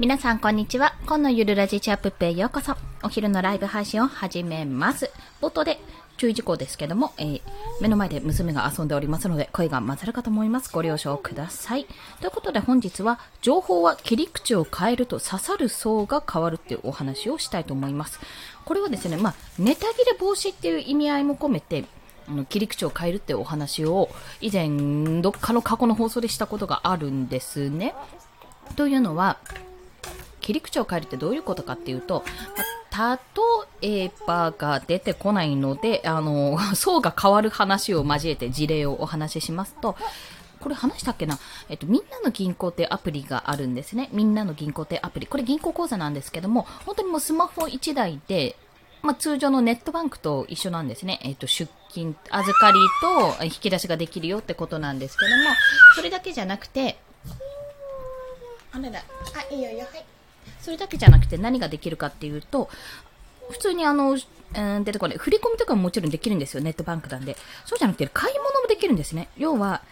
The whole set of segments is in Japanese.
皆さん、こんにちは。今のゆるラジチャップペへようこそ。お昼のライブ配信を始めます。冒頭で注意事項ですけども、えー目の前で娘が遊んでおりますので、声が混ざるかと思います。ご了承ください。ということで本日は、情報は切り口を変えると刺さる層が変わるっていうお話をしたいと思います。これはですね、まあ、ネタ切れ防止っていう意味合いも込めて、あの切り口を変えるっていうお話を以前どっかの過去の放送でしたことがあるんですね。というのは、切り口を変えるってどういうことかっていうと、ま例えばが出てこないので、あの、層が変わる話を交えて事例をお話ししますと、これ話したっけな？えっと、みんなの銀行ってアプリがあるんですね。みんなの銀行ってアプリ。これ銀行口座なんですけども、本当にもうスマホ1台で、まあ、通常のネットバンクと一緒なんですね。えっと、出金、預かりと引き出しができるよってことなんですけども、それだけじゃなくて、あらら、あ、いいよいいよ、はい。それだけじゃなくて何ができるかっていうと、普通にあの、うん、出てこない。振り込みとかももちろんできるんですよ。ネットバンクなんで。そうじゃなくて、買い物もできるんですね。要は、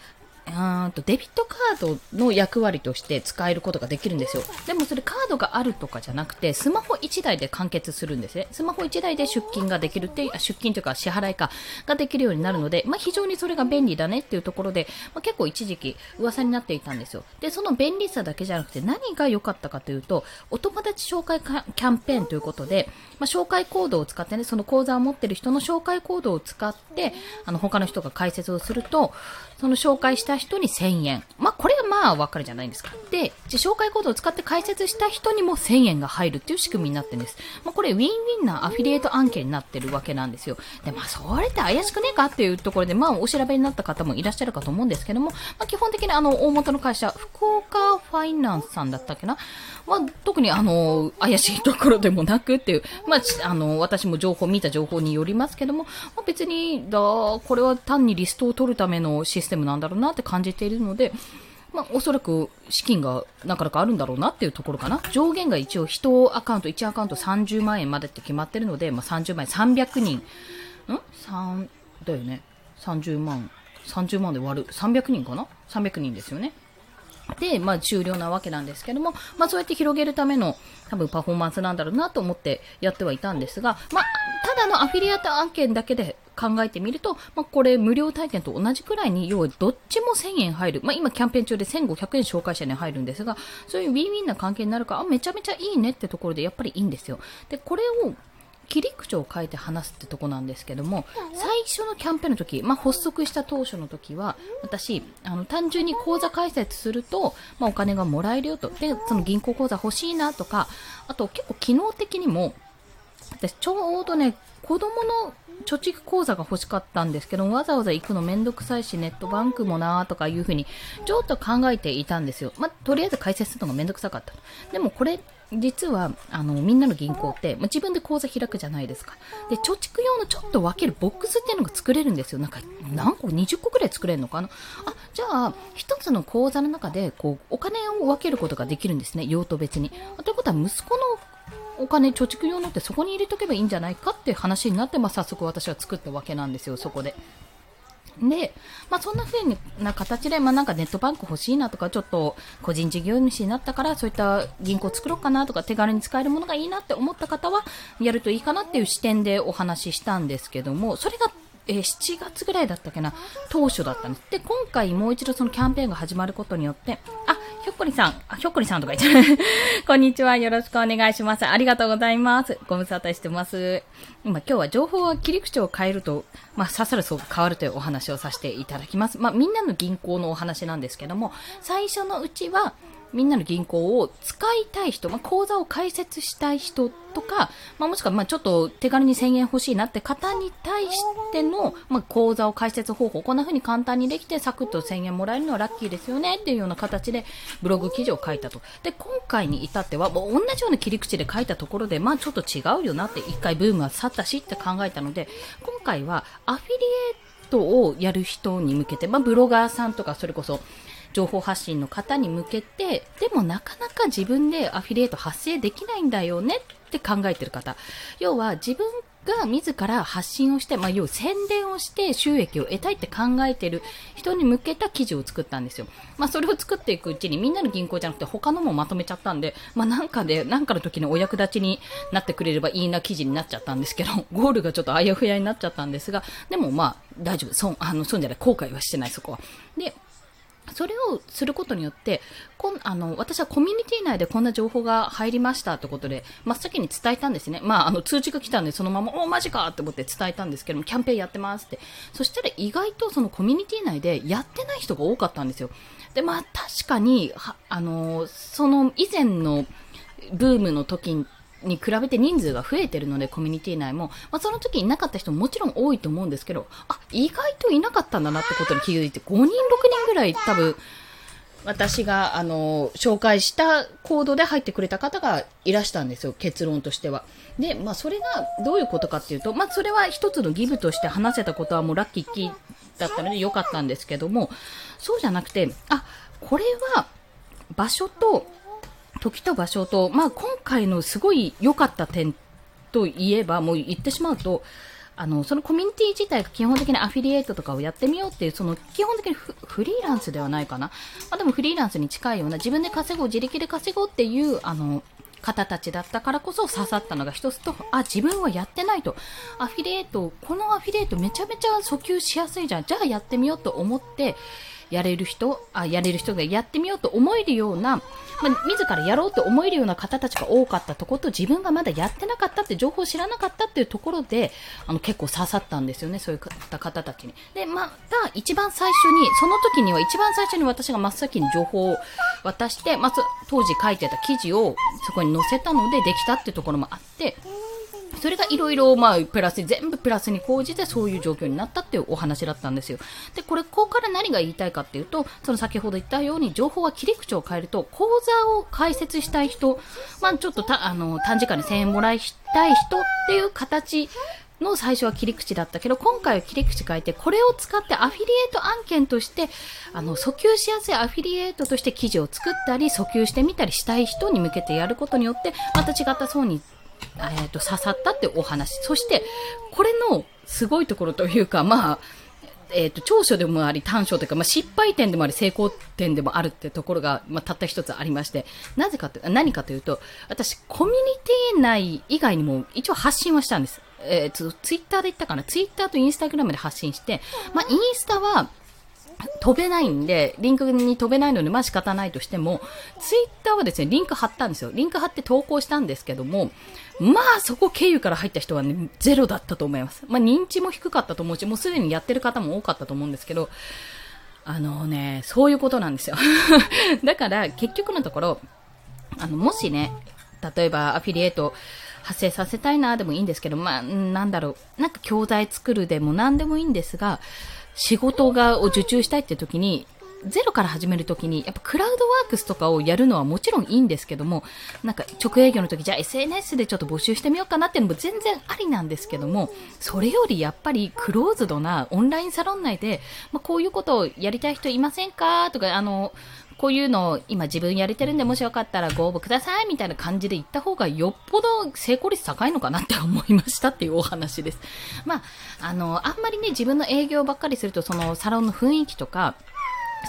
うーんとデビットカードの役割として使えることができるんですよ。でもそれカードがあるとかじゃなくて、スマホ1台で完結するんですね。スマホ1台で出金ができるって、出金というか支払いかができるようになるので、まあ非常にそれが便利だねっていうところで、まあ、結構一時期噂になっていたんですよ。で、その便利さだけじゃなくて何が良かったかというと、お友達紹介キャンペーンということで、まあ、紹介コードを使ってね、その口座を持ってる人の紹介コードを使って、あの他の人が解説をすると、その紹介した人に1000円。まあ、これはまあわかるじゃないですか。で、じゃ紹介コードを使って解説した人にも1000円が入るっていう仕組みになってるんです。まあ、これウィンウィンなアフィリエイト案件になってるわけなんですよ。で、まあ、それって怪しくねえかっていうところで、まあ、お調べになった方もいらっしゃるかと思うんですけども、まあ、基本的にあの、大元の会社、福岡ファイナンスさんだったっけなまあ、特にあの、怪しいところでもなくっていう、まあ、あの、私も情報、見た情報によりますけども、まあ、別に、だ、これは単にリストを取るためのシステムなんだろうなって感じているので、まあ、おそらく資金がなかなかあるんだろうなっていうところかな。上限が一応1アカウント、1アカウント30万円までって決まってるので、まあ、30万円、300人、ん ?3、だよね。30万、30万で割る。300人かな ?300 人ですよね。で、まあ、終了なわけなんですけども、まあ、そうやって広げるための、多分パフォーマンスなんだろうなと思ってやってはいたんですが、まあ、ただのアフィリエイト案件だけで考えてみると、まあ、これ無料体験と同じくらいに、要はどっちも1000円入る。まあ、今キャンペーン中で1500円紹介者に入るんですが、そういうウィンウィンな関係になるから、あ、めちゃめちゃいいねってところでやっぱりいいんですよ。で、これを、切り口を変えて話すってとこなんですけども、最初のキャンペーンの時、まあ、発足した当初の時は、私、あの、単純に口座開設すると、まあ、お金がもらえるよと。で、その銀行口座欲しいなとか、あと結構機能的にも、私ちょうどね、子供の貯蓄口座が欲しかったんですけど、わざわざ行くのめんどくさいし、ネットバンクもなーとかいうふうに、ちょっと考えていたんですよ。まあ、とりあえず開設するのがめんどくさかった。でもこれ、実は、あの、みんなの銀行って、まあ、自分で口座開くじゃないですか。で、貯蓄用のちょっと分けるボックスっていうのが作れるんですよ。なんか、何個 ?20 個くらい作れるのかな？あ、じゃあ、一つの口座の中で、こう、お金を分けることができるんですね。用途別に。ということは、息子のお金、貯蓄用のってそこに入れとけばいいんじゃないかっていう話になって、まあ、早速私は作ったわけなんですよ、そこで。で、まあ、そんな風な形で、まあ、なんかネットバンク欲しいなとか、ちょっと個人事業主になったから、そういった銀行作ろうかなとか、手軽に使えるものがいいなって思った方は、やるといいかなっていう視点でお話ししたんですけども、それがえー7月ぐらいだったっけな、当初だったんです。で、今回もう一度そのキャンペーンが始まることによって、あ、ひょっこりさん、あ、ひょっこりさんとか言っちゃう。こんにちは、よろしくお願いします。ありがとうございます。ご無沙汰してます。今、今日は情報は切り口を変えると、まあ、刺さる層が変わるというお話をさせていただきます。まあ、みんなの銀行のお話なんですけども、最初のうちは、みんなの銀行を使いたい人、まあ、口座を開設したい人とか、まあ、もしくは、まあ、ちょっと手軽に1000円欲しいなって方に対しての、まあ、口座を開設方法、こんな風に簡単にできて、サクッと1000円もらえるのはラッキーですよねっていうような形で、ブログ記事を書いたと。で、今回に至っては、もう同じような切り口で書いたところで、まあ、ちょっと違うよなって、一回ブームは去ったしって考えたので、今回は、アフィリエイトをやる人に向けて、まあ、ブロガーさんとか、それこそ、情報発信の方に向けて、でもなかなか自分でアフィリエイト発生できないんだよねって考えてる方。要は自分が自ら発信をして、まあ、要は宣伝をして収益を得たいって考えてる人に向けた記事を作ったんですよ。まあ、それを作っていくうちにみんなの銀行じゃなくて他のもまとめちゃったんで、まあ、なんかで、なんかの時のお役立ちになってくれればいいな記事になっちゃったんですけど、ゴールがちょっとあやふやになっちゃったんですが、でもまあ、大丈夫。損、あの、損じゃない、後悔はしてない、そこは。で、それをすることによって、こんあの私はコミュニティ内でこんな情報が入りましたってことで、真っ先に伝えたんですね。まあ、あの通知が来たんで、そのまま、おマジかって思って伝えたんですけども、キャンペーンやってますって。そしたら意外とそのコミュニティ内でやってない人が多かったんですよ。で、まあ確かに、あの、その以前のブームの時に比べて人数が増えてるので、コミュニティ内も、まあ、その時いなかった人ももちろん多いと思うんですけど、あ、意外といなかったんだなってことに気づいて、5人、6人ぐらい多分、私が、あの、紹介したコードで入ってくれた方がいらしたんですよ、結論としては。で、まあ、それがどういうことかっていうと、まあ、それは一つのギブとして話せたことはもうラッキーキーだったので良かったんですけども、そうじゃなくて、あ、これは場所と時と場所と、まあ、今回のすごい良かった点といえば、もう言ってしまうと、あの、そのコミュニティ自体が基本的にアフィリエイトとかをやってみようっていう、その基本的にフリーランスではないかな。まあ、でもフリーランスに近いような自分で稼ごう、自力で稼ごうっていう、あの、方たちだったからこそ刺さったのが一つと、あ、自分はやってないと。アフィリエイト、このアフィリエイトめちゃめちゃ訴求しやすいじゃん。じゃあやってみようと思って、やれる人、あ、やれる人がやってみようと思えるような、まあ、自らやろうと思えるような方たちが多かったところと自分がまだやってなかったって情報を知らなかったっていうところであの結構刺さったんですよね、そういった方たちに。で、また一番最初に、その時には一番最初に私が真っ先に情報を渡して、まず当時書いてた記事をそこに載せたのでできたっていうところもあって、それがいろいろ、まあ、プラス、全部プラスに講じてそういう状況になったっていうお話だったんですよ。で、これ、ここから何が言いたいかっていうと、その先ほど言ったように情報は切り口を変えると、講座を開設したい人、まあ、ちょっとた、あの、短時間で1000円もらいたい人っていう形の最初は切り口だったけど、今回は切り口変えて、これを使ってアフィリエイト案件として、あの、訴求しやすいアフィリエイトとして記事を作ったり、訴求してみたりしたい人に向けてやることによって、また違った層にえ、ー、と、刺さったってお話。そして、これのすごいところというか、まあ、えっ、ー、と、長所でもあり短所というか、まあ、失敗点でもあり成功点でもあるってところが、まあ、たった一つありまして、なぜかと、何かというと、私、コミュニティ内以外にも一応発信はしたんです。えー、ツイッターで言ったかな？ツイッターとインスタグラムで発信して、まあ、インスタは、飛べないんで、リンクに飛べないので、まあ仕方ないとしても、ツイッターはですね、リンク貼ったんですよ。リンク貼って投稿したんですけども、まあそこ経由から入った人はね、ゼロだったと思います。まあ認知も低かったと思うし、もうすでにやってる方も多かったと思うんですけど、あのね、そういうことなんですよ。だから結局のところ、あの、もしね、例えばアフィリエイト発生させたいなでもいいんですけど、まあ、なんだろう、なんか教材作るでも何でもいいんですが、仕事がを受注したいって時に、ゼロから始めるときに、やっぱクラウドワークスとかをやるのはもちろんいいんですけども、なんか直営業の時、じゃあ SNS でちょっと募集してみようかなっていうのも全然ありなんですけども、それよりやっぱりクローズドなオンラインサロン内で、まあ、こういうことをやりたい人いませんかとか、あの、こういうのを今自分やれてるんで、もしよかったらご応募くださいみたいな感じで言った方がよっぽど成功率高いのかなって思いましたっていうお話です。まあ、あの、あんまりね、自分の営業ばっかりすると、そのサロンの雰囲気とか、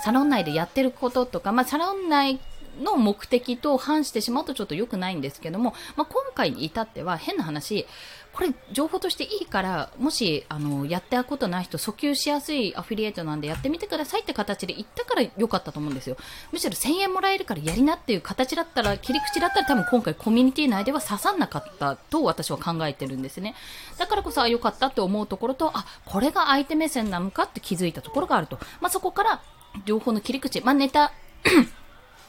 サロン内でやってることとか、まあ、サロン内の目的と反してしまうとちょっと良くないんですけども、まあ、今回に至っては変な話、これ情報としていいから、もし、あの、やってたことない人、訴求しやすいアフィリエイトなんでやってみてくださいって形で言ったから良かったと思うんですよ。むしろ1000円もらえるからやりなっていう形だったら、切り口だったら多分今回コミュニティ内では刺さんなかったと私は考えてるんですね。だからこそ、あ良かったって思うところと、あ、これが相手目線なのかって気づいたところがあると。まあ、そこから両方の切り口、まあ、ネタ。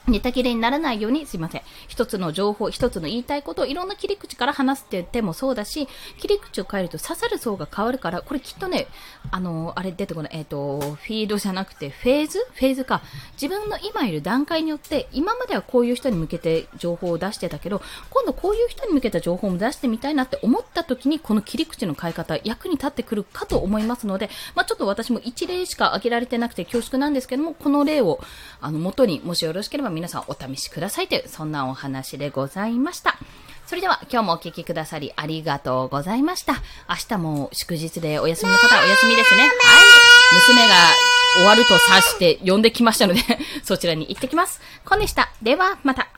ネタ切れにならないように、すいません。一つの情報、一つの言いたいことをいろんな切り口から話すって言ってもそうだし、切り口を変えると刺さる層が変わるから、これきっとね、あの、あれ出てこない、えっ、ー、と、フィードじゃなくて、フェーズ？フェーズか。自分の今いる段階によって、今まではこういう人に向けて情報を出してたけど、今度こういう人に向けた情報も出してみたいなって思った時に、この切り口の変え方、役に立ってくるかと思いますので、まあ、ちょっと私も一例しか挙げられてなくて恐縮なんですけども、この例を、あの、元に、もしよろしければ皆さんお試しくださいという、そんなお話でございました。それでは今日もお聞きくださりありがとうございました。明日も祝日でお休みの方はお休みですね。はい。娘が終わると察して呼んできましたので、そちらに行ってきます。コンでした。では、また。